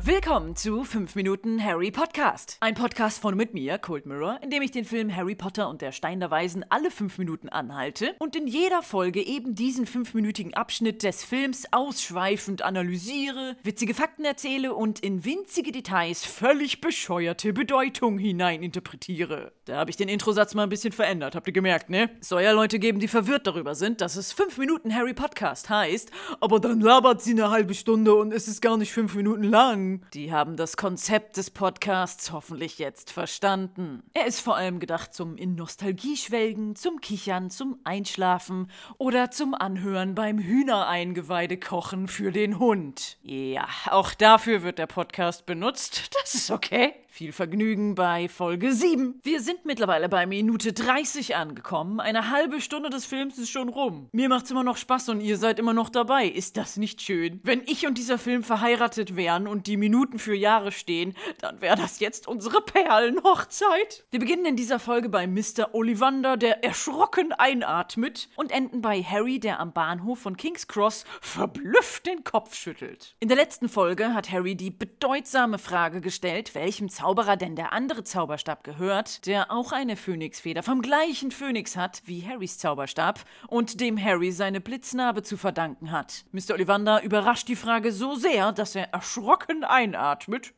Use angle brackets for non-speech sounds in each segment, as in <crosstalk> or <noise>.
Willkommen zu 5 Minuten Harry Podcast. Ein Podcast von mit mir, Cold Mirror, in dem ich den Film Harry Potter und der Stein der Weisen alle 5 Minuten anhalte und in jeder Folge eben diesen 5-minütigen Abschnitt des Films ausschweifend analysiere, witzige Fakten erzähle und in winzige Details völlig bescheuerte Bedeutung hineininterpretiere. Da habe ich den Introsatz mal ein bisschen verändert, habt ihr gemerkt, ne? Soll ja Leute geben, die verwirrt darüber sind, dass es 5 Minuten Harry Podcast heißt aber dann labert sie eine halbe Stunde und es ist gar nicht fünf Minuten lang. Die haben das Konzept des Podcasts hoffentlich jetzt verstanden. Er ist vor allem gedacht zum in Nostalgie schwelgen, zum Kichern, zum Einschlafen oder zum Anhören beim Hühnereingeweide kochen für den Hund. Ja, auch dafür wird der Podcast benutzt. Das ist okay. Viel Vergnügen bei Folge 7. Wir sind mittlerweile bei Minute 30 angekommen. Eine halbe Stunde des Films ist schon rum. Mir macht's immer noch Spaß und ihr seid immer noch dabei. Ist das nicht schön? Wenn ich und dieser Film verheiratet wären und die Minuten für Jahre stehen, dann wäre das jetzt unsere Perlenhochzeit. Wir beginnen in dieser Folge bei Mr. Ollivander, der erschrocken einatmet und enden bei Harry, der am Bahnhof von King's Cross verblüfft den Kopf schüttelt. In der letzten Folge hat Harry die bedeutsame Frage gestellt, welchem Zauber Zauberer denn der andere Zauberstab gehört, der auch eine Phönixfeder vom gleichen Phönix hat wie Harrys Zauberstab und dem Harry seine Blitznarbe zu verdanken hat. Mr. Ollivander überrascht die Frage so sehr, dass er erschrocken einatmet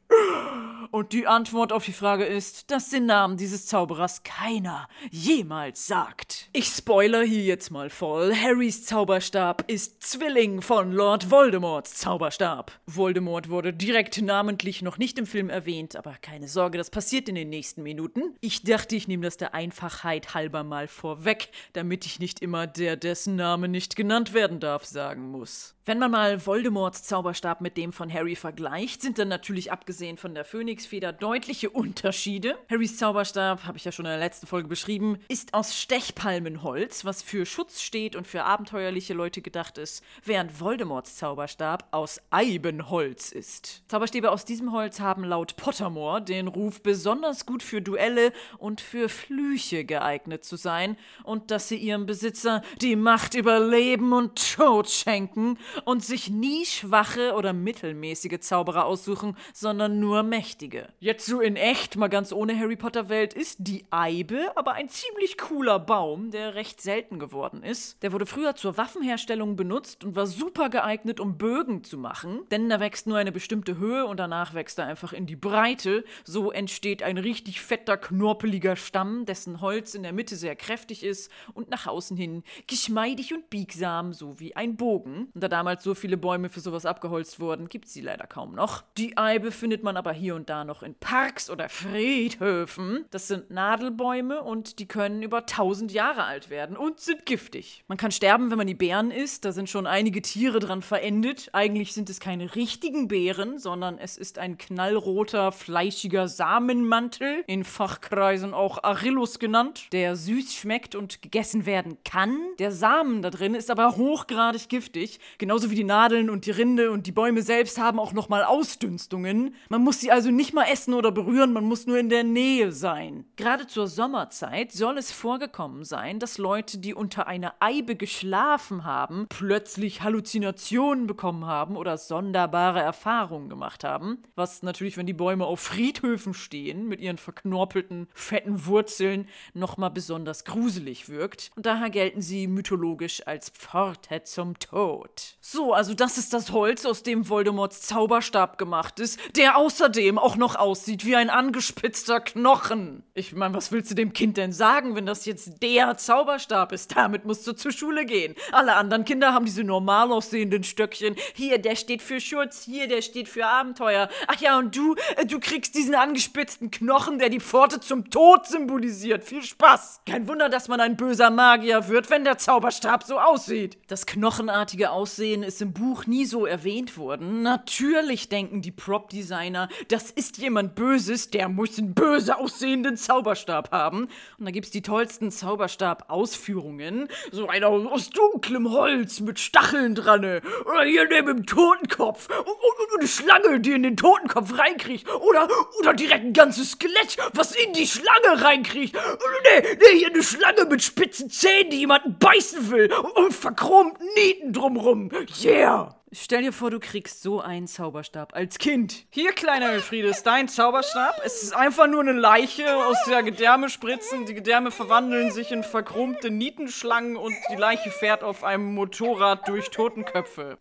und die Antwort auf die Frage ist, dass den Namen dieses Zauberers keiner jemals sagt. Ich spoiler hier jetzt mal voll. Harrys Zauberstab ist Zwilling von Lord Voldemorts Zauberstab. Voldemort wurde direkt namentlich noch nicht im Film erwähnt, aber keine Sorge, das passiert in den nächsten Minuten. Ich dachte, ich nehme das der Einfachheit halber mal vorweg, damit ich nicht immer der, dessen Name nicht genannt werden darf, sagen muss. Wenn man mal Voldemorts Zauberstab mit dem von Harry vergleicht, sind dann natürlich abgesehen von der Phönixfeder deutliche <laughs> Unterschiede. Harrys Zauberstab, habe ich ja schon in der letzten Folge beschrieben, ist aus Stechpalmenholz, was für Schutz steht und für abenteuerliche Leute gedacht ist, während Voldemorts Zauberstab aus Eibenholz ist. Zauberstäbe aus diesem Holz haben laut Pottermore den Ruf, besonders gut für Duelle und für Flüche geeignet zu sein und dass sie ihrem Besitzer die Macht über Leben und Tod schenken und sich nie schwache oder mittelmäßige Zauberer aussuchen, sondern nur mächtige. Jetzt so in echt, mal ganz ohne Harry Potter Welt, ist die Eibe aber ein ziemlich cooler Baum, der recht selten geworden ist. Der wurde früher zur Waffenherstellung benutzt und war super geeignet, um Bögen zu machen, denn da wächst nur eine bestimmte Höhe und danach wächst er einfach in die Breite. So entsteht ein richtig fetter, knorpeliger Stamm, dessen Holz in der Mitte sehr kräftig ist und nach außen hin geschmeidig und biegsam, so wie ein Bogen. Und da damals so viele Bäume für sowas abgeholzt wurden, gibt es sie leider kaum noch. Die Eibe findet man aber hier und da noch in Parks oder Friedhöfen. Das sind Nadelbäume und die können über 1000 Jahre alt werden und sind giftig. Man kann sterben, wenn man die Beeren isst. Da sind schon einige Tiere dran verendet. Eigentlich sind es keine richtigen Beeren, sondern es ist ein knallroter, fleischiger Samenmantel, in Fachkreisen auch Arillus genannt, der süß schmeckt und gegessen werden kann. Der Samen da drin ist aber hochgradig giftig, Genauso wie die Nadeln und die Rinde und die Bäume selbst haben auch nochmal Ausdünstungen. Man muss sie also nicht mal essen oder berühren, man muss nur in der Nähe sein. Gerade zur Sommerzeit soll es vorgekommen sein, dass Leute, die unter einer Eibe geschlafen haben, plötzlich Halluzinationen bekommen haben oder sonderbare Erfahrungen gemacht haben. Was natürlich, wenn die Bäume auf Friedhöfen stehen, mit ihren verknorpelten, fetten Wurzeln, nochmal besonders gruselig wirkt. Und daher gelten sie mythologisch als Pforte zum Tod. So, also das ist das Holz, aus dem Voldemorts Zauberstab gemacht ist, der außerdem auch noch aussieht wie ein angespitzter Knochen. Ich meine, was willst du dem Kind denn sagen, wenn das jetzt der Zauberstab ist? Damit musst du zur Schule gehen. Alle anderen Kinder haben diese normal aussehenden Stöckchen. Hier, der steht für Schutz, hier, der steht für Abenteuer. Ach ja, und du, äh, du kriegst diesen angespitzten Knochen, der die Pforte zum Tod symbolisiert. Viel Spaß. Kein Wunder, dass man ein böser Magier wird, wenn der Zauberstab so aussieht. Das knochenartige Aussehen ist im Buch nie so erwähnt worden. Natürlich denken die Prop-Designer, das ist jemand Böses, der muss einen böse aussehenden Zauberstab haben. Und da gibt's die tollsten Zauberstab-Ausführungen. So einer aus dunklem Holz mit Stacheln dran. Oder hier neben dem Totenkopf. Und, eine Schlange, die in den Totenkopf reinkriegt. Oder, oder direkt ein ganzes Skelett, was in die Schlange reinkriegt. Nee, nee, hier eine Schlange mit spitzen Zähnen, die jemanden beißen will. Und verchromten Nieten drumrum. Yeah! Stell dir vor, du kriegst so einen Zauberstab als Kind. Hier, kleiner Elfriedes, dein Zauberstab. Es ist einfach nur eine Leiche, aus der Gedärme spritzen. Die Gedärme verwandeln sich in verchromte Nietenschlangen und die Leiche fährt auf einem Motorrad durch Totenköpfe.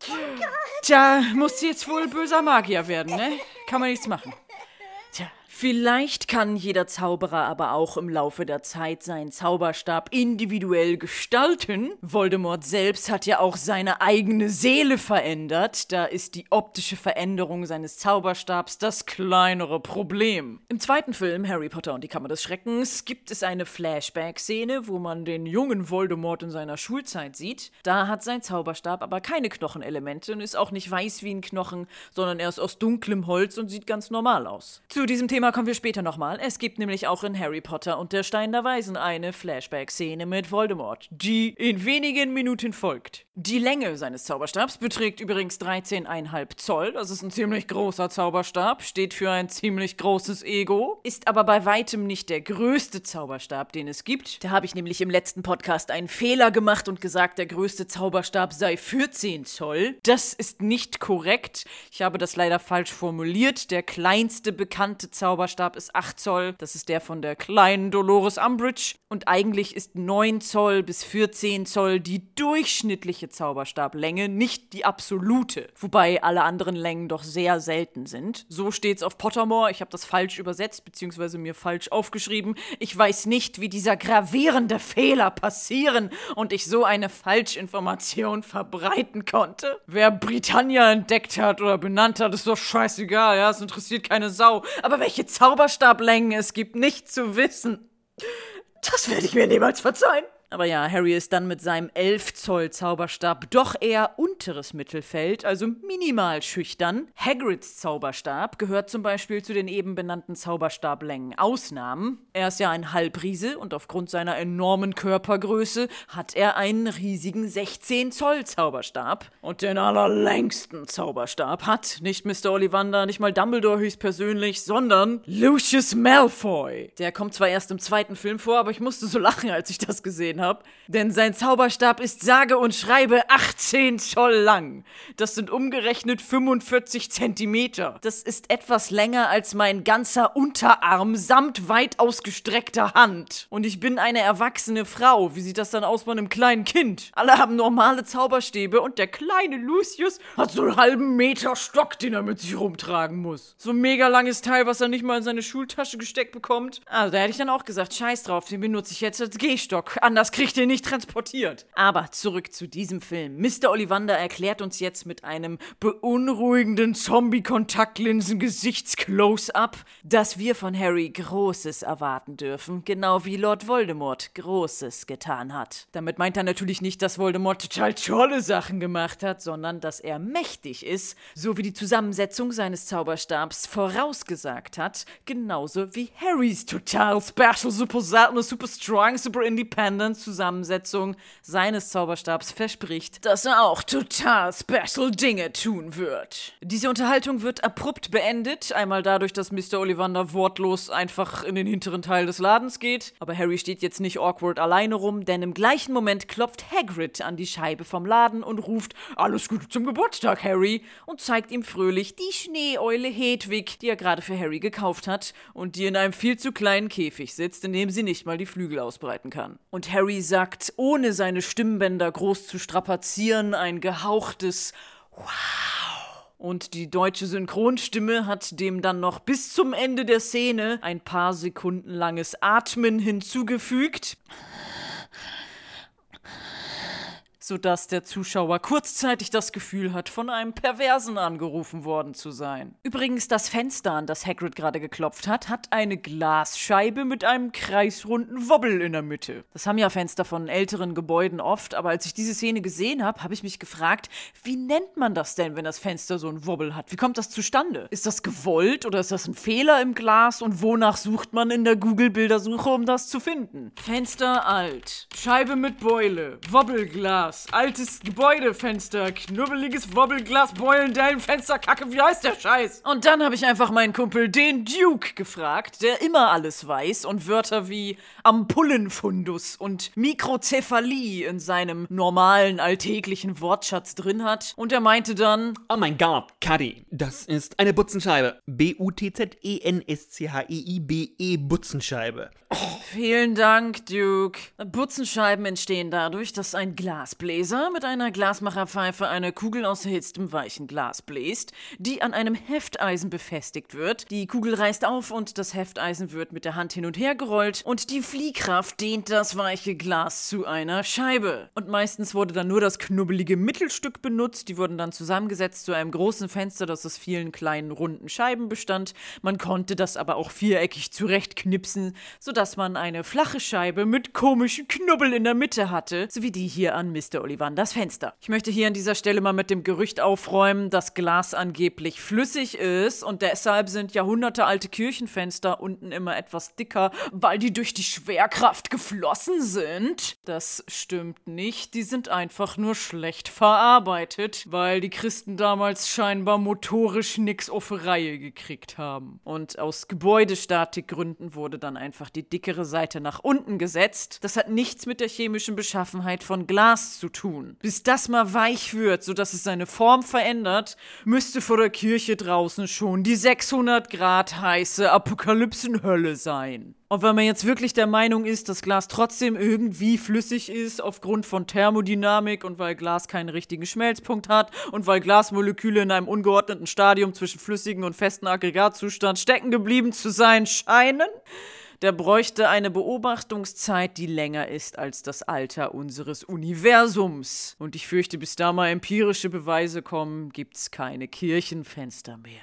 Tja, musst du jetzt wohl böser Magier werden, ne? Kann man nichts machen. Vielleicht kann jeder Zauberer aber auch im Laufe der Zeit seinen Zauberstab individuell gestalten. Voldemort selbst hat ja auch seine eigene Seele verändert. Da ist die optische Veränderung seines Zauberstabs das kleinere Problem. Im zweiten Film, Harry Potter und die Kammer des Schreckens, gibt es eine Flashback-Szene, wo man den jungen Voldemort in seiner Schulzeit sieht. Da hat sein Zauberstab aber keine Knochenelemente und ist auch nicht weiß wie ein Knochen, sondern er ist aus dunklem Holz und sieht ganz normal aus. Zu diesem Thema kommen wir später nochmal. Es gibt nämlich auch in Harry Potter und der Stein der Weisen eine Flashback-Szene mit Voldemort, die in wenigen Minuten folgt. Die Länge seines Zauberstabs beträgt übrigens 13,5 Zoll. Das ist ein ziemlich großer Zauberstab, steht für ein ziemlich großes Ego, ist aber bei weitem nicht der größte Zauberstab, den es gibt. Da habe ich nämlich im letzten Podcast einen Fehler gemacht und gesagt, der größte Zauberstab sei 14 Zoll. Das ist nicht korrekt. Ich habe das leider falsch formuliert. Der kleinste bekannte Zauberstab ist 8 Zoll. Das ist der von der kleinen Dolores Umbridge. Und eigentlich ist 9 Zoll bis 14 Zoll die durchschnittliche Zauberstablänge, nicht die absolute. Wobei alle anderen Längen doch sehr selten sind. So steht's auf Pottermore. Ich habe das falsch übersetzt, beziehungsweise mir falsch aufgeschrieben. Ich weiß nicht, wie dieser gravierende Fehler passieren und ich so eine Falschinformation verbreiten konnte. Wer Britannia entdeckt hat oder benannt hat, ist doch scheißegal, ja, es interessiert keine Sau. Aber welche Zauberstablängen es gibt, nicht zu wissen. Das werde ich mir niemals verzeihen. Aber ja, Harry ist dann mit seinem 11 Zoll Zauberstab doch eher unteres Mittelfeld, also minimal schüchtern. Hagrids Zauberstab gehört zum Beispiel zu den eben benannten Zauberstablängen. Ausnahmen. Er ist ja ein Halbriese und aufgrund seiner enormen Körpergröße hat er einen riesigen 16 Zoll Zauberstab. Und den allerlängsten Zauberstab hat nicht Mr. Ollivander, nicht mal Dumbledore höchstpersönlich, sondern Lucius Malfoy. Der kommt zwar erst im zweiten Film vor, aber ich musste so lachen, als ich das gesehen habe. Denn sein Zauberstab ist sage und schreibe 18 Zoll lang. Das sind umgerechnet 45 Zentimeter. Das ist etwas länger als mein ganzer Unterarm samt weit ausgestreckter Hand. Und ich bin eine erwachsene Frau. Wie sieht das dann aus bei einem kleinen Kind? Alle haben normale Zauberstäbe und der kleine Lucius hat so einen halben Meter Stock, den er mit sich rumtragen muss. So ein mega langes Teil, was er nicht mal in seine Schultasche gesteckt bekommt. Also da hätte ich dann auch gesagt, scheiß drauf, den benutze ich jetzt als Gehstock. Anders kriegt ihr nicht transportiert. Aber zurück zu diesem Film. Mr. Ollivander erklärt uns jetzt mit einem beunruhigenden Zombie-Kontaktlinsen-Gesichts-Close-Up, dass wir von Harry Großes erwarten dürfen, genau wie Lord Voldemort Großes getan hat. Damit meint er natürlich nicht, dass Voldemort total tolle Sachen gemacht hat, sondern dass er mächtig ist, so wie die Zusammensetzung seines Zauberstabs vorausgesagt hat, genauso wie Harrys total special, super seltene, super strong, super independent Zusammensetzung seines Zauberstabs verspricht, dass er auch total special Dinge tun wird. Diese Unterhaltung wird abrupt beendet, einmal dadurch, dass Mr. Ollivander wortlos einfach in den hinteren Teil des Ladens geht, aber Harry steht jetzt nicht awkward alleine rum, denn im gleichen Moment klopft Hagrid an die Scheibe vom Laden und ruft Alles Gute zum Geburtstag, Harry, und zeigt ihm fröhlich die Schneeeule Hedwig, die er gerade für Harry gekauft hat und die in einem viel zu kleinen Käfig sitzt, in dem sie nicht mal die Flügel ausbreiten kann. Und Harry sagt, ohne seine Stimmbänder groß zu strapazieren, ein gehauchtes Wow. Und die deutsche Synchronstimme hat dem dann noch bis zum Ende der Szene ein paar Sekunden langes Atmen hinzugefügt. Sodass der Zuschauer kurzzeitig das Gefühl hat, von einem Perversen angerufen worden zu sein. Übrigens, das Fenster, an das Hagrid gerade geklopft hat, hat eine Glasscheibe mit einem kreisrunden Wobbel in der Mitte. Das haben ja Fenster von älteren Gebäuden oft, aber als ich diese Szene gesehen habe, habe ich mich gefragt, wie nennt man das denn, wenn das Fenster so einen Wobbel hat? Wie kommt das zustande? Ist das gewollt oder ist das ein Fehler im Glas und wonach sucht man in der Google-Bildersuche, um das zu finden? Fenster alt, Scheibe mit Beule, Wobbelglas, altes Gebäudefenster, knubbeliges Wobbelglas, Beulendellenfenster, Kacke, wie heißt der Scheiß? Und dann habe ich einfach meinen Kumpel, den Duke, gefragt, der immer alles weiß und Wörter wie Ampullenfundus und Mikrozephalie in seinem normalen alltäglichen Wortschatz drin hat. Und er meinte dann, Oh mein Gott, Cuddy, das ist eine Butzenscheibe. B-U-T-Z-E-N-S-C-H-E-I-B-E Butzenscheibe. Vielen Dank, Duke. Butzenscheiben entstehen dadurch, dass ein Glasbläser mit einer Glasmacherpfeife eine Kugel aus erhitztem weichen Glas bläst, die an einem Hefteisen befestigt wird. Die Kugel reißt auf und das Hefteisen wird mit der Hand hin und her gerollt und die Fliehkraft dehnt das weiche Glas zu einer Scheibe. Und meistens wurde dann nur das knubbelige Mittelstück benutzt. Die wurden dann zusammengesetzt zu einem großen Fenster, das aus vielen kleinen runden Scheiben bestand. Man konnte das aber auch viereckig zurechtknipsen, sodass man eine flache Scheibe mit komischen Knubbel in der Mitte hatte, so wie die hier an Mr. Ollivanders Fenster. Ich möchte hier an dieser Stelle mal mit dem Gerücht aufräumen, dass Glas angeblich flüssig ist und deshalb sind jahrhundertealte Kirchenfenster unten immer etwas dicker, weil die durch die Schwerkraft geflossen sind. Das stimmt nicht, die sind einfach nur schlecht verarbeitet, weil die Christen damals scheinbar motorisch nix auf Reihe gekriegt haben. Und aus Gebäudestatikgründen wurde dann einfach die dickere Seite nach unten gesetzt. Das hat nichts mit der chemischen Beschaffenheit von Glas zu tun. Bis das mal weich wird, sodass es seine Form verändert, müsste vor der Kirche draußen schon die 600 Grad heiße Apokalypsenhölle sein. Und wenn man jetzt wirklich der Meinung ist, dass Glas trotzdem irgendwie flüssig ist aufgrund von Thermodynamik und weil Glas keinen richtigen Schmelzpunkt hat und weil Glasmoleküle in einem ungeordneten Stadium zwischen flüssigen und festen Aggregatzustand stecken geblieben zu sein scheinen, der bräuchte eine Beobachtungszeit, die länger ist als das Alter unseres Universums. Und ich fürchte, bis da mal empirische Beweise kommen, gibt's keine Kirchenfenster mehr.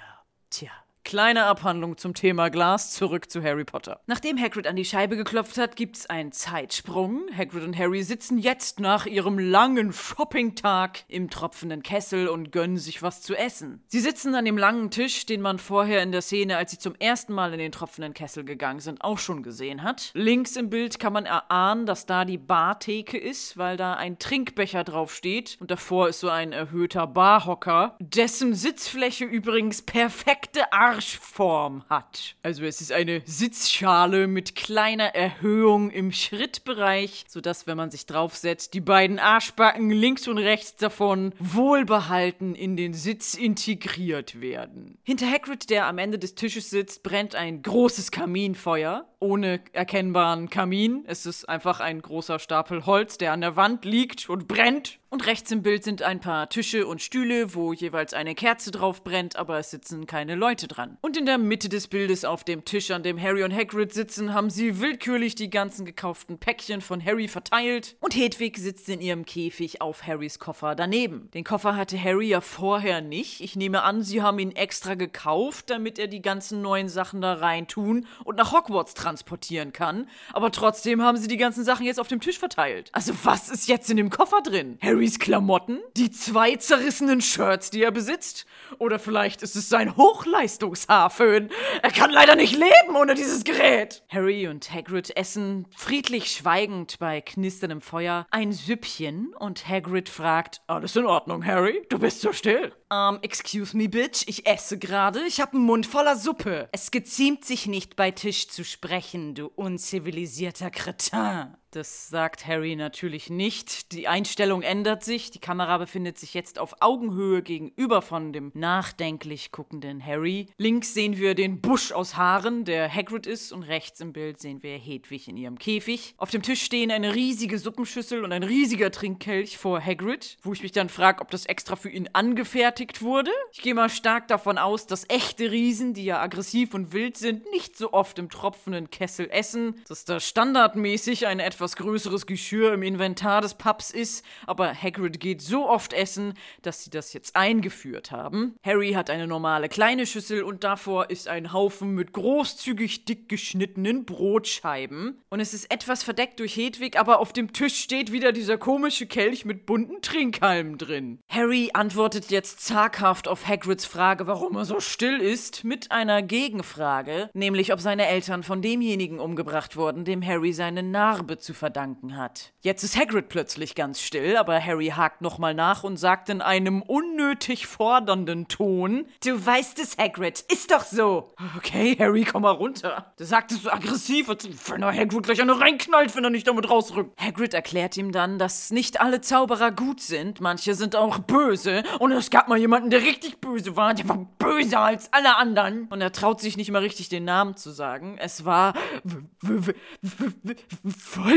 Tja. Kleine Abhandlung zum Thema Glas, zurück zu Harry Potter. Nachdem Hagrid an die Scheibe geklopft hat, gibt's einen Zeitsprung. Hagrid und Harry sitzen jetzt nach ihrem langen Shoppingtag im tropfenden Kessel und gönnen sich was zu essen. Sie sitzen an dem langen Tisch, den man vorher in der Szene, als sie zum ersten Mal in den tropfenden Kessel gegangen sind, auch schon gesehen hat. Links im Bild kann man erahnen, dass da die Bartheke ist, weil da ein Trinkbecher draufsteht und davor ist so ein erhöhter Barhocker, dessen Sitzfläche übrigens perfekte Arschform hat. Also es ist eine Sitzschale mit kleiner Erhöhung im Schrittbereich, sodass, wenn man sich draufsetzt, die beiden Arschbacken links und rechts davon wohlbehalten in den Sitz integriert werden. Hinter Hagrid, der am Ende des Tisches sitzt, brennt ein großes Kaminfeuer. Ohne erkennbaren Kamin. Es ist einfach ein großer Stapel Holz, der an der Wand liegt und brennt. Und rechts im Bild sind ein paar Tische und Stühle, wo jeweils eine Kerze drauf brennt, aber es sitzen keine Leute dran. Und in der Mitte des Bildes auf dem Tisch, an dem Harry und Hagrid sitzen, haben sie willkürlich die ganzen gekauften Päckchen von Harry verteilt. Und Hedwig sitzt in ihrem Käfig auf Harrys Koffer daneben. Den Koffer hatte Harry ja vorher nicht. Ich nehme an, sie haben ihn extra gekauft, damit er die ganzen neuen Sachen da rein tun und nach Hogwarts transportieren kann. Aber trotzdem haben sie die ganzen Sachen jetzt auf dem Tisch verteilt. Also was ist jetzt in dem Koffer drin? Harrys Klamotten? Die zwei zerrissenen Shirts, die er besitzt? Oder vielleicht ist es sein Hochleistungshaarföhn? Er kann leider nicht leben ohne dieses Gerät. Harry und Hagrid essen friedlich schweigend bei knisterndem Feuer ein Süppchen und Hagrid fragt, alles in Ordnung, Harry? Du bist so still. Um, excuse me, bitch, ich esse gerade. Ich hab einen Mund voller Suppe. Es geziemt sich nicht bei Tisch zu sprechen, du unzivilisierter Kretin. Das sagt Harry natürlich nicht. Die Einstellung ändert sich. Die Kamera befindet sich jetzt auf Augenhöhe gegenüber von dem nachdenklich guckenden Harry. Links sehen wir den Busch aus Haaren, der Hagrid ist, und rechts im Bild sehen wir Hedwig in ihrem Käfig. Auf dem Tisch stehen eine riesige Suppenschüssel und ein riesiger Trinkkelch vor Hagrid, wo ich mich dann frage, ob das extra für ihn angefertigt wurde. Ich gehe mal stark davon aus, dass echte Riesen, die ja aggressiv und wild sind, nicht so oft im tropfenden Kessel essen, dass da standardmäßig eine etwas etwas größeres Geschirr im Inventar des Pubs ist, aber Hagrid geht so oft essen, dass sie das jetzt eingeführt haben. Harry hat eine normale kleine Schüssel und davor ist ein Haufen mit großzügig dick geschnittenen Brotscheiben. Und es ist etwas verdeckt durch Hedwig, aber auf dem Tisch steht wieder dieser komische Kelch mit bunten Trinkhalmen drin. Harry antwortet jetzt zaghaft auf Hagrids Frage, warum er so still ist, mit einer Gegenfrage, nämlich ob seine Eltern von demjenigen umgebracht wurden, dem Harry seine Narbe zu verdanken hat. Jetzt ist Hagrid plötzlich ganz still, aber Harry hakt nochmal nach und sagt in einem unnötig fordernden Ton: Du weißt es, Hagrid, ist doch so. Okay, Harry, komm mal runter. Du sagtest so aggressiv, als wenn er Hagrid gleich eine reinknallt, wenn er nicht damit rausrückt. Hagrid erklärt ihm dann, dass nicht alle Zauberer gut sind, manche sind auch böse und es gab mal jemanden, der richtig böse war, der war böser als alle anderen. Und er traut sich nicht mal richtig den Namen zu sagen. Es war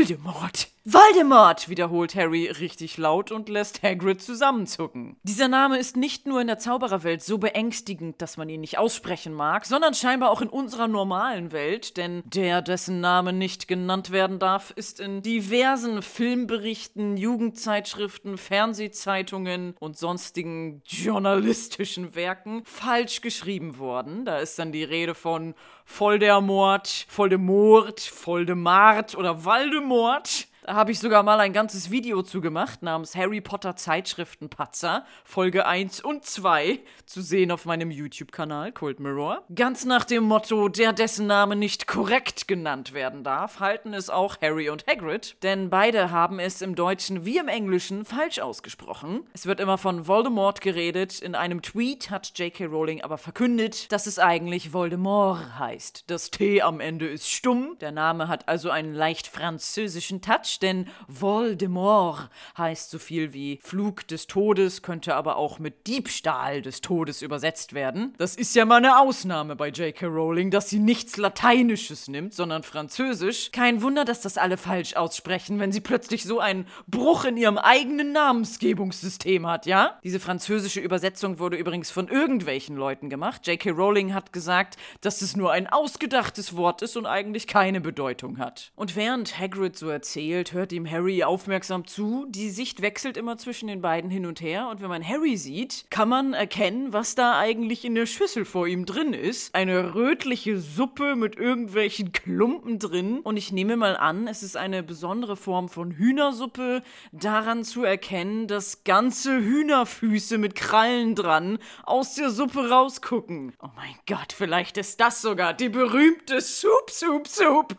Voldemort. Voldemort, wiederholt Harry richtig laut und lässt Hagrid zusammenzucken. Dieser Name ist nicht nur in der Zaubererwelt so beängstigend, dass man ihn nicht aussprechen mag, sondern scheinbar auch in unserer normalen Welt, denn der, dessen Name nicht genannt werden darf, ist in diversen Filmberichten, Jugendzeitschriften, Fernsehzeitungen und sonstigen journalistischen Werken falsch geschrieben worden. Da ist dann die Rede von Voldemort, Voldemort, Voldemart oder Waldemort. Da habe ich sogar mal ein ganzes Video zu gemacht namens Harry Potter Zeitschriftenpatzer, Folge 1 und 2, zu sehen auf meinem YouTube-Kanal Cold Mirror. Ganz nach dem Motto, der dessen Name nicht korrekt genannt werden darf, halten es auch Harry und Hagrid, denn beide haben es im Deutschen wie im Englischen falsch ausgesprochen. Es wird immer von Voldemort geredet, in einem Tweet hat J.K. Rowling aber verkündet, dass es eigentlich Voldemort heißt. Das T am Ende ist stumm, der Name hat also einen leicht französischen Touch, denn Voldemort heißt so viel wie Flug des Todes, könnte aber auch mit Diebstahl des Todes übersetzt werden. Das ist ja mal eine Ausnahme bei J.K. Rowling, dass sie nichts Lateinisches nimmt, sondern Französisch. Kein Wunder, dass das alle falsch aussprechen, wenn sie plötzlich so einen Bruch in ihrem eigenen Namensgebungssystem hat, ja? Diese französische Übersetzung wurde übrigens von irgendwelchen Leuten gemacht. J.K. Rowling hat gesagt, dass es nur ein ausgedachtes Wort ist und eigentlich keine Bedeutung hat. Und während Hagrid so erzählt, hört ihm Harry aufmerksam zu. Die Sicht wechselt immer zwischen den beiden hin und her. Und wenn man Harry sieht, kann man erkennen, was da eigentlich in der Schüssel vor ihm drin ist. Eine rötliche Suppe mit irgendwelchen Klumpen drin. Und ich nehme mal an, es ist eine besondere Form von Hühnersuppe. Daran zu erkennen, dass ganze Hühnerfüße mit Krallen dran aus der Suppe rausgucken. Oh mein Gott, vielleicht ist das sogar die berühmte Soup, Soup, Soup.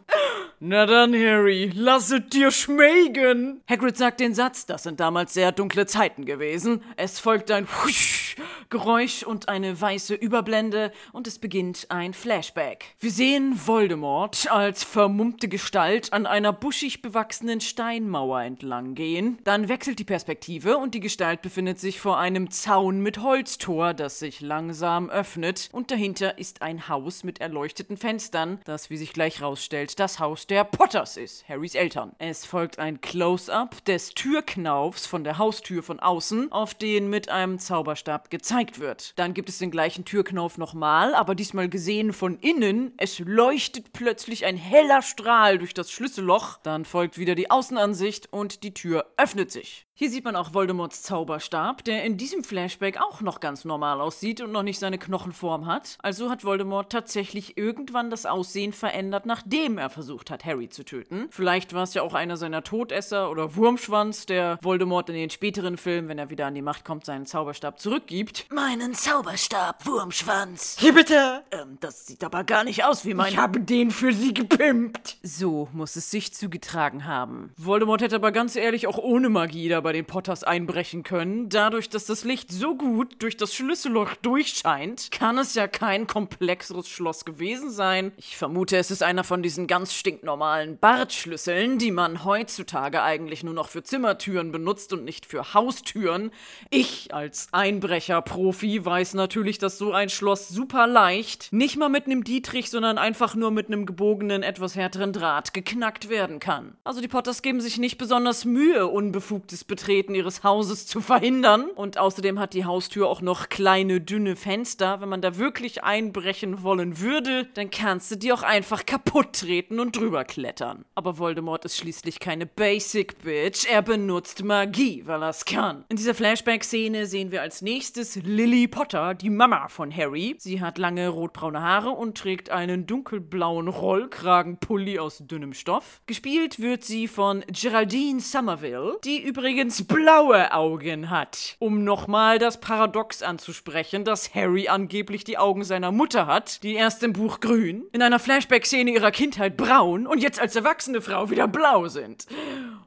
Na dann, Harry, lass es dir schmecken. Hagrid sagt den Satz, das sind damals sehr dunkle Zeiten gewesen. Es folgt ein Husch Geräusch und eine weiße Überblende und es beginnt ein Flashback. Wir sehen Voldemort als vermummte Gestalt an einer buschig bewachsenen Steinmauer entlang gehen. Dann wechselt die Perspektive und die Gestalt befindet sich vor einem Zaun mit Holztor, das sich langsam öffnet und dahinter ist ein Haus mit erleuchteten Fenstern, das, wie sich gleich rausstellt, das Haus der Potters ist, Harrys Eltern. Es folgt ein Close-up des Türknaufs von der Haustür von außen, auf den mit einem Zauberstab gezeigt wird. Dann gibt es den gleichen Türknauf nochmal, aber diesmal gesehen von innen. Es leuchtet plötzlich ein heller Strahl durch das Schlüsselloch. Dann folgt wieder die Außenansicht und die Tür öffnet sich. Hier sieht man auch Voldemorts Zauberstab, der in diesem Flashback auch noch ganz normal aussieht und noch nicht seine Knochenform hat. Also hat Voldemort tatsächlich irgendwann das Aussehen verändert, nachdem er versucht hat, Harry zu töten. Vielleicht war es ja auch einer seiner Todesser oder Wurmschwanz, der Voldemort in den späteren Filmen, wenn er wieder an die Macht kommt, seinen Zauberstab zurückgibt. Meinen Zauberstab, Wurmschwanz. Hier bitte! Ähm, das sieht aber gar nicht aus wie mein. Ich habe den für sie gepimpt. So muss es sich zugetragen haben. Voldemort hätte aber ganz ehrlich auch ohne Magie da bei den Potters einbrechen können. Dadurch, dass das Licht so gut durch das Schlüsselloch durchscheint, kann es ja kein komplexeres Schloss gewesen sein. Ich vermute, es ist einer von diesen ganz stinknormalen Bartschlüsseln, die man heutzutage eigentlich nur noch für Zimmertüren benutzt und nicht für Haustüren. Ich als Einbrecher-Profi weiß natürlich, dass so ein Schloss super leicht, nicht mal mit einem Dietrich, sondern einfach nur mit einem gebogenen, etwas härteren Draht geknackt werden kann. Also die Potters geben sich nicht besonders Mühe, unbefugtes Betreten ihres Hauses zu verhindern. Und außerdem hat die Haustür auch noch kleine, dünne Fenster. Wenn man da wirklich einbrechen wollen würde, dann kannst du die auch einfach kaputt treten und drüber klettern. Aber Voldemort ist schließlich keine Basic Bitch. Er benutzt Magie, weil er es kann. In dieser Flashback-Szene sehen wir als nächstes Lily Potter, die Mama von Harry. Sie hat lange rotbraune Haare und trägt einen dunkelblauen Rollkragenpulli aus dünnem Stoff. Gespielt wird sie von Geraldine Somerville, die übrigens blaue Augen hat. Um nochmal das Paradox anzusprechen, dass Harry angeblich die Augen seiner Mutter hat, die erst im Buch grün, in einer Flashback-Szene ihrer Kindheit braun und jetzt als erwachsene Frau wieder blau sind.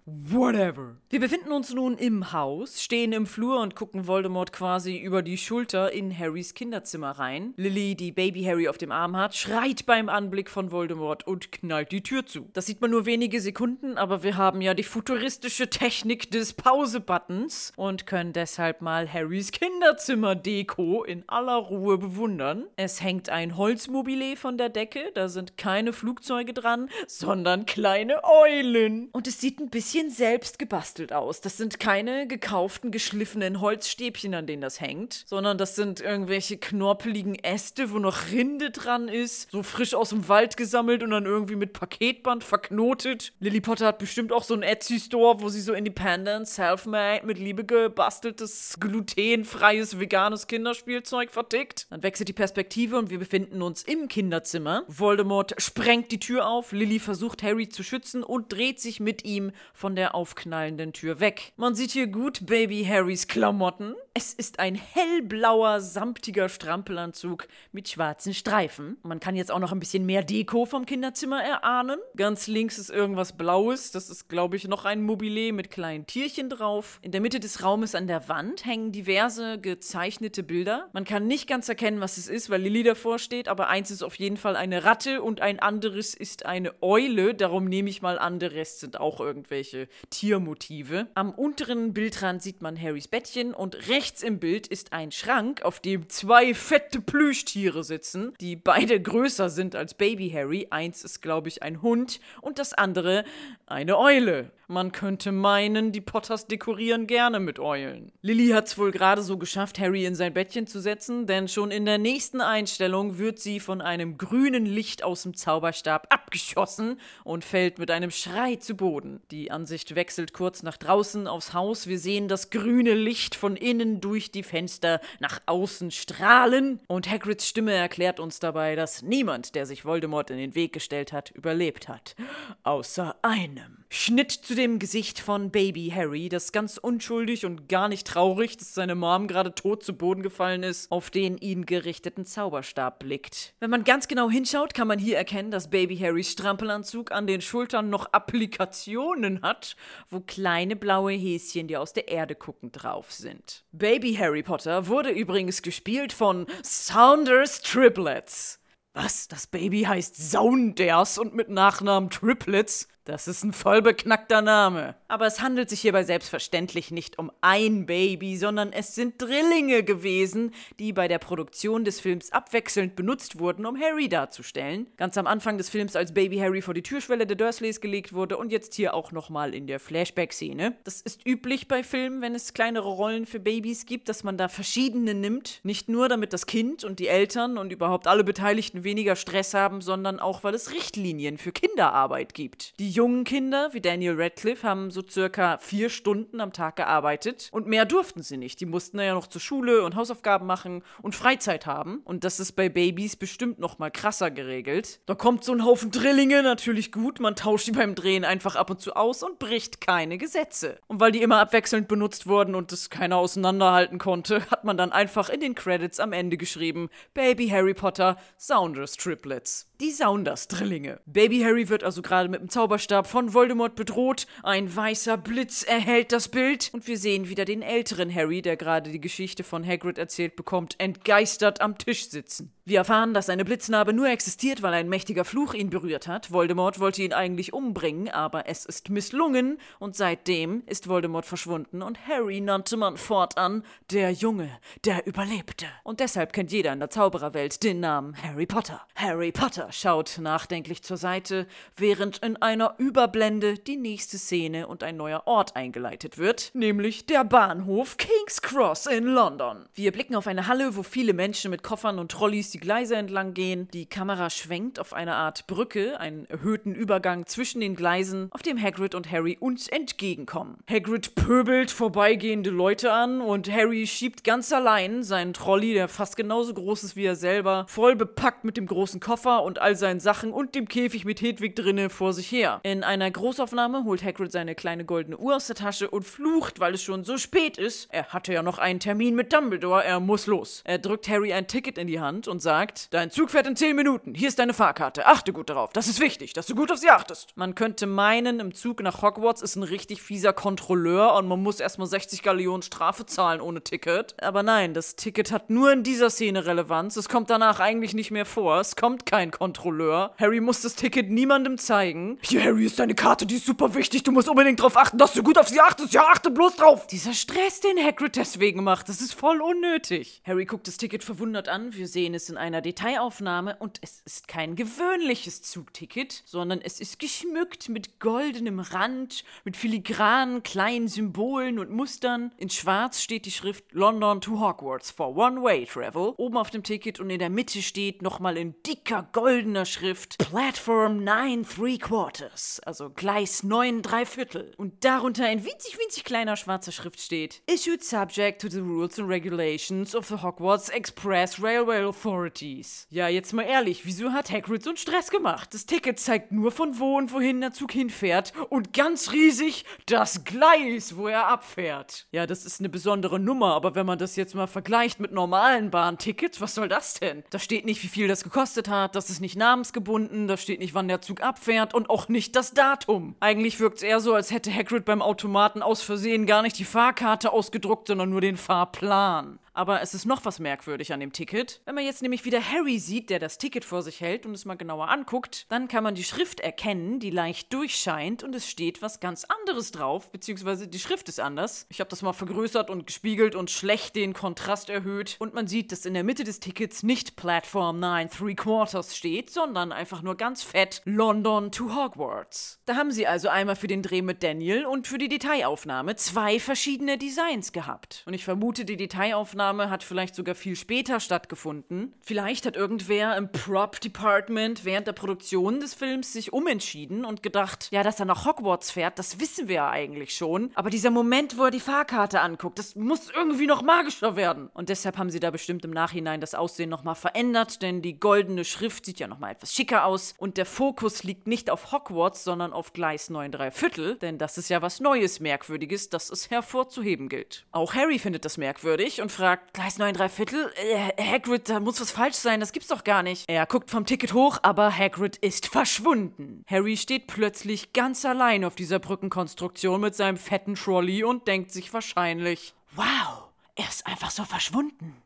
Whatever. Wir befinden uns nun im Haus, stehen im Flur und gucken Voldemort quasi über die Schulter in Harrys Kinderzimmer rein. Lily, die Baby Harry auf dem Arm hat, schreit beim Anblick von Voldemort und knallt die Tür zu. Das sieht man nur wenige Sekunden, aber wir haben ja die futuristische Technik des Pause-Buttons und können deshalb mal Harrys Kinderzimmer-Deko in aller Ruhe bewundern. Es hängt ein Holzmobile von der Decke, da sind keine Flugzeuge dran, sondern kleine Eulen. Und es sieht ein bisschen selbst gebastelt aus. Das sind keine gekauften, geschliffenen Holzstäbchen, an denen das hängt, sondern das sind irgendwelche knorpeligen Äste, wo noch Rinde dran ist, so frisch aus dem Wald gesammelt und dann irgendwie mit Paketband verknotet. Lily Potter hat bestimmt auch so einen Etsy-Store, wo sie so independent, self-made, mit Liebe gebasteltes, glutenfreies, veganes Kinderspielzeug vertickt. Dann wechselt die Perspektive und wir befinden uns im Kinderzimmer. Voldemort sprengt die Tür auf, Lily versucht Harry zu schützen und dreht sich mit ihm von der aufknallenden Tür weg. Man sieht hier gut Baby Harrys Klamotten. Es ist ein hellblauer, samtiger Strampelanzug mit schwarzen Streifen. Man kann jetzt auch noch ein bisschen mehr Deko vom Kinderzimmer erahnen. Ganz links ist irgendwas Blaues. Das ist, glaube ich, noch ein Mobile mit kleinen Tierchen drauf. In der Mitte des Raumes an der Wand hängen diverse gezeichnete Bilder. Man kann nicht ganz erkennen, was es ist, weil Lilly davor steht, aber eins ist auf jeden Fall eine Ratte und ein anderes ist eine Eule. Darum nehme ich mal an, der Rest sind auch irgendwelche Tiermotive. Am unteren Bildrand sieht man Harrys Bettchen und rechts im Bild ist ein Schrank, auf dem zwei fette Plüschtiere sitzen, die beide größer sind als Baby Harry. Eins ist, glaube ich, ein Hund und das andere eine Eule. Man könnte meinen, die Potters dekorieren gerne mit Eulen. Lily hat's wohl gerade so geschafft, Harry in sein Bettchen zu setzen, denn schon in der nächsten Einstellung wird sie von einem grünen Licht aus dem Zauberstab abgeschossen und fällt mit einem Schrei zu Boden. Die Ansicht wechselt kurz nach draußen aufs Haus. Wir sehen das grüne Licht von innen durch die Fenster nach außen strahlen und Hagrids Stimme erklärt uns dabei, dass niemand, der sich Voldemort in den Weg gestellt hat, überlebt hat. Außer einem. Schnitt zu dem Gesicht von Baby Harry, das ganz unschuldig und gar nicht traurig, dass seine Mom gerade tot zu Boden gefallen ist, auf den ihn gerichteten Zauberstab blickt. Wenn man ganz genau hinschaut, kann man hier erkennen, dass Baby Harrys Strampelanzug an den Schultern noch Applikationen hat, wo kleine blaue Häschen, die aus der Erde gucken, drauf sind. Baby Harry Potter wurde übrigens gespielt von Saunders Triplets. Was? Das Baby heißt Saunders und mit Nachnamen Triplets? Das ist ein voll beknackter Name. Aber es handelt sich hierbei selbstverständlich nicht um ein Baby, sondern es sind Drillinge gewesen, die bei der Produktion des Films abwechselnd benutzt wurden, um Harry darzustellen. Ganz am Anfang des Films, als Baby Harry vor die Türschwelle der Dursleys gelegt wurde und jetzt hier auch nochmal in der Flashback-Szene. Das ist üblich bei Filmen, wenn es kleinere Rollen für Babys gibt, dass man da verschiedene nimmt. Nicht nur, damit das Kind und die Eltern und überhaupt alle Beteiligten weniger Stress haben, sondern auch, weil es Richtlinien für Kinderarbeit gibt. Die jungen Kinder, wie Daniel Radcliffe, haben so circa vier Stunden am Tag gearbeitet und mehr durften sie nicht. Die mussten ja noch zur Schule und Hausaufgaben machen und Freizeit haben. Und das ist bei Babys bestimmt noch mal krasser geregelt. Da kommt so ein Haufen Drillinge natürlich gut. Man tauscht die beim Drehen einfach ab und zu aus und bricht keine Gesetze. Und weil die immer abwechselnd benutzt wurden und es keiner auseinanderhalten konnte, hat man dann einfach in den Credits am Ende geschrieben: Baby Harry Potter, Saunders Triplets. Die Saunders-Drillinge. Baby Harry wird also gerade mit dem Zauberstab von Voldemort bedroht. Ein weißer Blitz erhält das Bild und wir sehen wieder den älteren Harry, der gerade die Geschichte von Hagrid erzählt bekommt, entgeistert am Tisch sitzen. Wir erfahren, dass seine Blitznarbe nur existiert, weil ein mächtiger Fluch ihn berührt hat. Voldemort wollte ihn eigentlich umbringen, aber es ist misslungen und seitdem ist Voldemort verschwunden und Harry nannte man fortan der Junge, der überlebte. Und deshalb kennt jeder in der Zaubererwelt den Namen Harry Potter. Harry Potter schaut nachdenklich zur Seite, während in einer Überblende die nächste Szene und ein neuer Ort eingeleitet wird, nämlich der Bahnhof King's Cross in London. Wir blicken auf eine Halle, wo viele Menschen mit Koffern und Trolleys die Gleise entlang gehen. Die Kamera schwenkt auf eine Art Brücke, einen erhöhten Übergang zwischen den Gleisen, auf dem Hagrid und Harry uns entgegenkommen. Hagrid pöbelt vorbeigehende Leute an und Harry schiebt ganz allein seinen Trolley, der fast genauso groß ist wie er selber, voll bepackt mit dem großen Koffer und all seinen Sachen und dem Käfig mit Hedwig drinne vor sich her. In einer Großaufnahme holt Hagrid seine kleine goldene Uhr aus der Tasche und flucht, weil es schon so spät ist. Er hatte ja noch einen Termin mit Dumbledore, er muss los. Er drückt Harry ein Ticket in die Hand und sagt, dein Zug fährt in 10 Minuten, hier ist deine Fahrkarte, achte gut darauf, das ist wichtig, dass du gut auf sie achtest. Man könnte meinen, im Zug nach Hogwarts ist ein richtig fieser Kontrolleur und man muss erstmal 60 Gallionen Strafe zahlen ohne Ticket. Aber nein, das Ticket hat nur in dieser Szene Relevanz, es kommt danach eigentlich nicht mehr vor, es kommt kein Kontrolleur. Harry muss das Ticket niemandem zeigen. Hier, Harry, ist deine Karte, die ist super wichtig, du musst unbedingt darauf achten, dass du gut auf sie achtest, ja, achte bloß drauf. Dieser Stress, den Hagrid deswegen macht, das ist voll unnötig. Harry guckt das Ticket verwundert an, wir sehen es in einer Detailaufnahme und es ist kein gewöhnliches Zugticket, sondern es ist geschmückt mit goldenem Rand, mit filigranen kleinen Symbolen und Mustern. In schwarz steht die Schrift London to Hogwarts for One-Way Travel oben auf dem Ticket und in der Mitte steht nochmal in dicker goldener Schrift Platform 9 Three Quarters, also Gleis 9 3 Viertel. Und darunter in winzig, winzig kleiner schwarzer Schrift steht Issued subject to the rules and regulations of the Hogwarts Express Railway Authorities. Ja, jetzt mal ehrlich, wieso hat Hagrid so einen Stress gemacht? Das Ticket zeigt nur von wo und wohin der Zug hinfährt und ganz riesig das Gleis, wo er abfährt. Ja, das ist eine besondere Nummer, aber wenn man das jetzt mal vergleicht mit normalen Bahntickets, was soll das denn? Da steht nicht, wie viel das gekostet hat, das ist nicht namensgebunden, da steht nicht, wann der Zug abfährt und auch nicht das Datum. Eigentlich wirkt es eher so, als hätte Hagrid beim Automaten aus Versehen gar nicht die Fahrkarte ausgedruckt, sondern nur den Fahrplan. Aber es ist noch was merkwürdig an dem Ticket. Wenn man jetzt nämlich wieder Harry sieht, der das Ticket vor sich hält und es mal genauer anguckt, dann kann man die Schrift erkennen, die leicht durchscheint und es steht was ganz anderes drauf, beziehungsweise die Schrift ist anders. Ich habe das mal vergrößert und gespiegelt und schlecht den Kontrast erhöht und man sieht, dass in der Mitte des Tickets nicht Platform 9 Three Quarters steht, sondern einfach nur ganz fett London to Hogwarts. Da haben sie also einmal für den Dreh mit Daniel und für die Detailaufnahme zwei verschiedene Designs gehabt. Und ich vermute, die Detailaufnahme hat vielleicht sogar viel später stattgefunden. Vielleicht hat irgendwer im Prop Department während der Produktion des Films sich umentschieden und gedacht, ja, dass er nach Hogwarts fährt, das wissen wir ja eigentlich schon. Aber dieser Moment, wo er die Fahrkarte anguckt, das muss irgendwie noch magischer werden. Und deshalb haben sie da bestimmt im Nachhinein das Aussehen nochmal verändert, denn die goldene Schrift sieht ja nochmal etwas schicker aus. Und der Fokus liegt nicht auf Hogwarts, sondern auf Gleis 9 3 Viertel, denn das ist ja was Neues, Merkwürdiges, das es hervorzuheben gilt. Auch Harry findet das merkwürdig und fragt, Gleis 9 3 Viertel? Äh, Hagrid, da muss was falsch sein, das gibt's doch gar nicht. Er guckt vom Ticket hoch, aber Hagrid ist verschwunden. Harry steht plötzlich ganz allein auf dieser Brückenkonstruktion mit seinem fetten Trolley und denkt sich wahrscheinlich, wow, er ist einfach so verschwunden.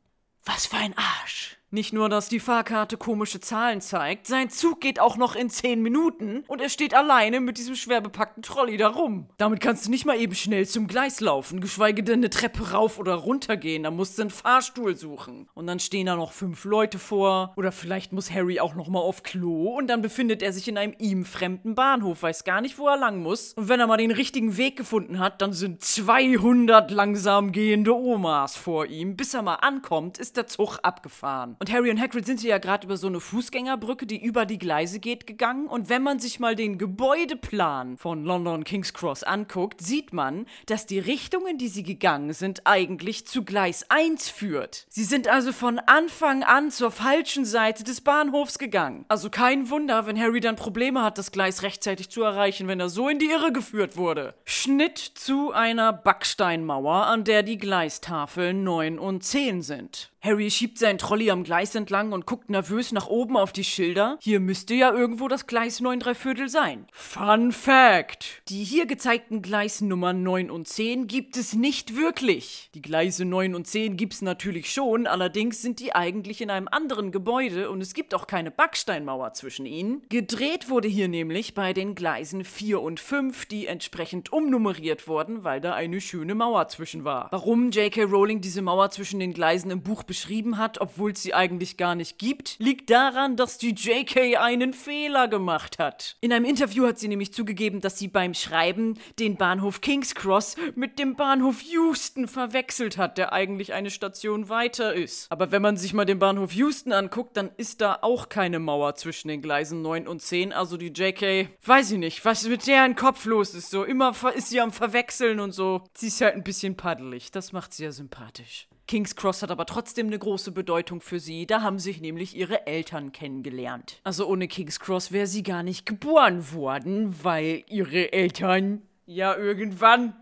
Was für ein Arsch. Nicht nur, dass die Fahrkarte komische Zahlen zeigt, sein Zug geht auch noch in 10 Minuten und er steht alleine mit diesem schwer bepackten Trolley da rum. Damit kannst du nicht mal eben schnell zum Gleis laufen, geschweige denn eine Treppe rauf oder runter gehen, da musst du einen Fahrstuhl suchen. Und dann stehen da noch fünf Leute vor oder vielleicht muss Harry auch noch mal auf Klo und dann befindet er sich in einem ihm fremden Bahnhof, weiß gar nicht, wo er lang muss. Und wenn er mal den richtigen Weg gefunden hat, dann sind 200 langsam gehende Omas vor ihm. Bis er mal ankommt, ist der Zug abgefahren. Und Harry und Hagrid sind ja gerade über so eine Fußgängerbrücke, die über die Gleise geht, gegangen. Und wenn man sich mal den Gebäudeplan von London King's Cross anguckt, sieht man, dass die Richtung, in die sie gegangen sind, eigentlich zu Gleis 1 führt. Sie sind also von Anfang an zur falschen Seite des Bahnhofs gegangen. Also kein Wunder, wenn Harry dann Probleme hat, das Gleis rechtzeitig zu erreichen, wenn er so in die Irre geführt wurde. Schnitt zu einer Backsteinmauer, an der die Gleistafeln 9 und 10 sind. Harry schiebt seinen Trolley am Gleis entlang und guckt nervös nach oben auf die Schilder. Hier müsste ja irgendwo das Gleis 9 3 Viertel sein. Fun Fact! Die hier gezeigten Gleisnummern 9 und 10 gibt es nicht wirklich. Die Gleise 9 und 10 gibt es natürlich schon, allerdings sind die eigentlich in einem anderen Gebäude und es gibt auch keine Backsteinmauer zwischen ihnen. Gedreht wurde hier nämlich bei den Gleisen 4 und 5, die entsprechend umnummeriert wurden, weil da eine schöne Mauer zwischen war. Warum J.K. Rowling diese Mauer zwischen den Gleisen im Buch beschrieben hat, obwohl es sie eigentlich gar nicht gibt, liegt daran, dass die J.K. einen Fehler gemacht hat. In einem Interview hat sie nämlich zugegeben, dass sie beim Schreiben den Bahnhof King's Cross mit dem Bahnhof Houston verwechselt hat, der eigentlich eine Station weiter ist. Aber wenn man sich mal den Bahnhof Houston anguckt, dann ist da auch keine Mauer zwischen den Gleisen 9 und 10. Also die JK, weiß ich nicht, was mit der in Kopf los ist. So immer ist sie am Verwechseln und so. Sie ist halt ein bisschen paddelig. Das macht sie ja sympathisch. King's Cross hat aber trotzdem eine große Bedeutung für sie. Da haben sich nämlich ihre Eltern kennengelernt. Also ohne King's Cross wäre sie gar nicht geboren worden, weil ihre Eltern ja irgendwann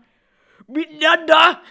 miteinander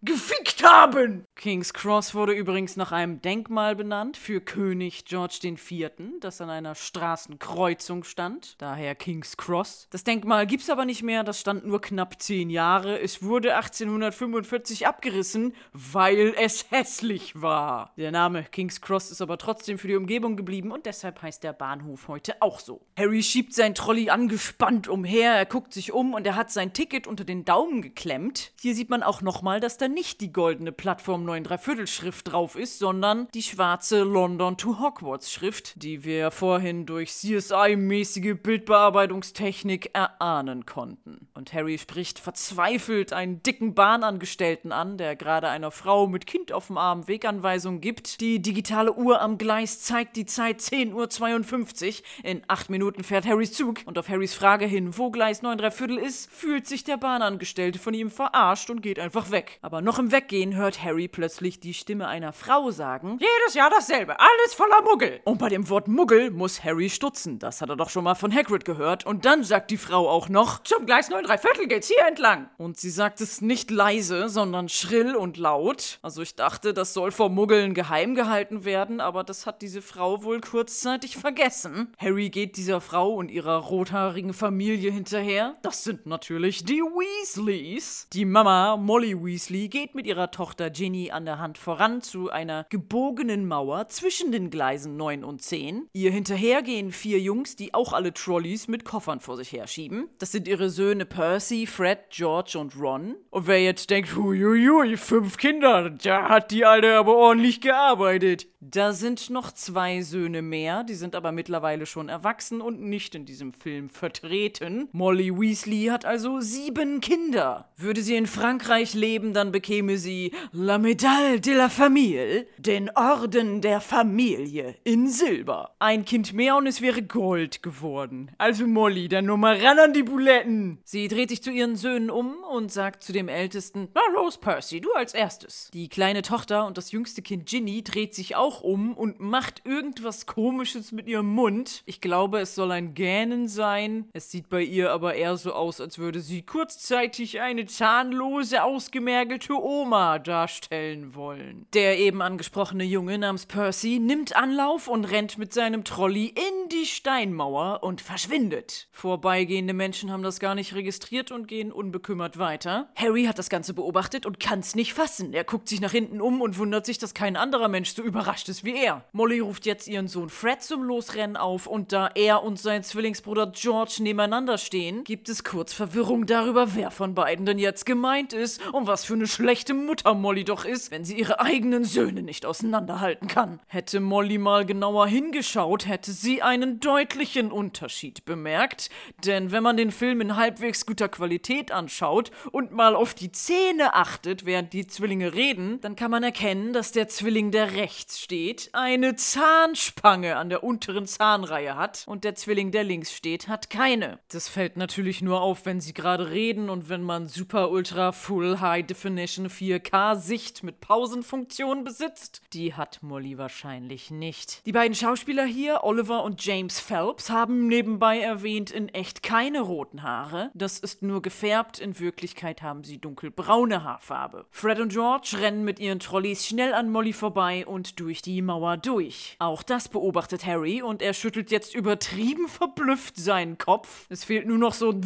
gefickt haben. King's Cross wurde übrigens nach einem Denkmal benannt für König George IV., das an einer Straßenkreuzung stand, daher King's Cross. Das Denkmal gibt's aber nicht mehr, das stand nur knapp zehn Jahre. Es wurde 1845 abgerissen, weil es hässlich war. Der Name King's Cross ist aber trotzdem für die Umgebung geblieben und deshalb heißt der Bahnhof heute auch so. Harry schiebt sein Trolley angespannt umher, er guckt sich um und er hat sein Ticket unter den Daumen geklemmt. Hier sieht man auch nochmal, dass da nicht die goldene Plattform 9 Viertel Schrift drauf ist, sondern die schwarze London to Hogwarts Schrift, die wir vorhin durch CSI-mäßige Bildbearbeitungstechnik erahnen konnten. Und Harry spricht verzweifelt einen dicken Bahnangestellten an, der gerade einer Frau mit Kind auf dem Arm Weganweisung gibt. Die digitale Uhr am Gleis zeigt die Zeit 10.52 Uhr. In acht Minuten fährt Harrys Zug und auf Harrys Frage hin, wo Gleis 9 Viertel ist, fühlt sich der Bahnangestellte von ihm verarscht und geht einfach weg. Aber noch im Weggehen hört Harry plötzlich die Stimme einer Frau sagen: Jedes Jahr dasselbe, alles voller Muggel. Und bei dem Wort Muggel muss Harry stutzen. Das hat er doch schon mal von Hagrid gehört. Und dann sagt die Frau auch noch: Zum Gleis 9 Viertel geht's hier entlang. Und sie sagt es nicht leise, sondern schrill und laut. Also ich dachte, das soll vor Muggeln geheim gehalten werden, aber das hat diese Frau wohl kurzzeitig vergessen. Harry geht dieser Frau und ihrer rothaarigen Familie hinterher. Das sind natürlich die Weasleys. Die Mama, Molly Weasley, geht mit ihrer Tochter Ginny an der Hand voran zu einer gebogenen Mauer zwischen den Gleisen 9 und 10. Ihr hinterher gehen vier Jungs, die auch alle Trolleys mit Koffern vor sich herschieben. Das sind ihre Söhne Percy, Fred, George und Ron. Und wer jetzt denkt, huiuiui, fünf Kinder, da hat die Alte aber ordentlich gearbeitet. Da sind noch zwei Söhne mehr, die sind aber mittlerweile schon erwachsen und nicht in diesem Film vertreten. Molly Weasley hat also sieben Kinder. Würde sie in Frankreich leben, dann bekäme sie La Médaille de la Famille, den Orden der Familie in Silber. Ein Kind mehr und es wäre Gold geworden. Also Molly, dann nur mal ran an die Buletten. Sie dreht sich zu ihren Söhnen um und sagt zu dem Ältesten, na los Percy, du als erstes. Die kleine Tochter und das jüngste Kind Ginny dreht sich auch um und macht irgendwas komisches mit ihrem Mund. Ich glaube, es soll ein Gähnen sein. Es sieht bei ihr aber eher so aus, als würde sie kurzzeitig eine zahnlose, ausgemergelte Oma darstellen wollen. Der eben angesprochene Junge namens Percy nimmt Anlauf und rennt mit seinem Trolley in die Steinmauer und verschwindet. Vorbeigehende Menschen haben das gar nicht registriert und gehen unbekümmert weiter. Harry hat das Ganze beobachtet und kann's nicht fassen. Er guckt sich nach hinten um und wundert sich, dass kein anderer Mensch so überrascht ist wie er. Molly ruft jetzt ihren Sohn Fred zum Losrennen auf und da er und sein Zwillingsbruder George nebeneinander stehen, gibt es kurz Verwirrung darüber, wer von beiden denn jetzt gemeint ist und was für eine schlechte Mutter Molly doch ist, wenn sie ihre eigenen Söhne nicht auseinanderhalten kann. Hätte Molly mal genauer hingeschaut, hätte sie einen deutlichen Unterschied bemerkt, denn wenn man den Film in halbwegs guter Qualität anschaut und mal auf die Zähne achtet, während die Zwillinge reden, dann kann man erkennen, dass der Zwilling, der rechts steht, eine Zahnspange an der unteren Zahnreihe hat und der Zwilling, der links steht, hat keine. Das fällt natürlich nur auf, wenn sie gerade reden und wenn man Super Ultra Full High Definition 4K Sicht mit Pausenfunktion besitzt. Die hat Molly wahrscheinlich nicht. Die beiden Schauspieler hier, Oliver und James Phelps haben nebenbei erwähnt in echt keine roten Haare. Das ist nur gefärbt, in Wirklichkeit haben sie dunkelbraune Haarfarbe. Fred und George rennen mit ihren Trolleys schnell an Molly vorbei und durch die Mauer durch. Auch das beobachtet Harry und er schüttelt jetzt übertrieben verblüfft seinen Kopf. Es fehlt nur noch so ein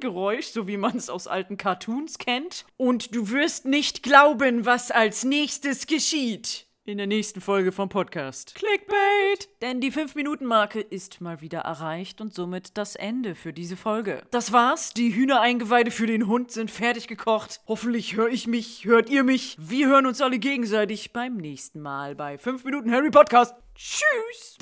Geräusch, so wie man es aus alten Cartoons kennt. Und du wirst nicht glauben, was als nächstes geschieht. In der nächsten Folge vom Podcast. Clickbait! Denn die 5-Minuten-Marke ist mal wieder erreicht und somit das Ende für diese Folge. Das war's. Die Hühnereingeweide für den Hund sind fertig gekocht. Hoffentlich höre ich mich, hört ihr mich. Wir hören uns alle gegenseitig beim nächsten Mal bei 5 Minuten Harry Podcast. Tschüss!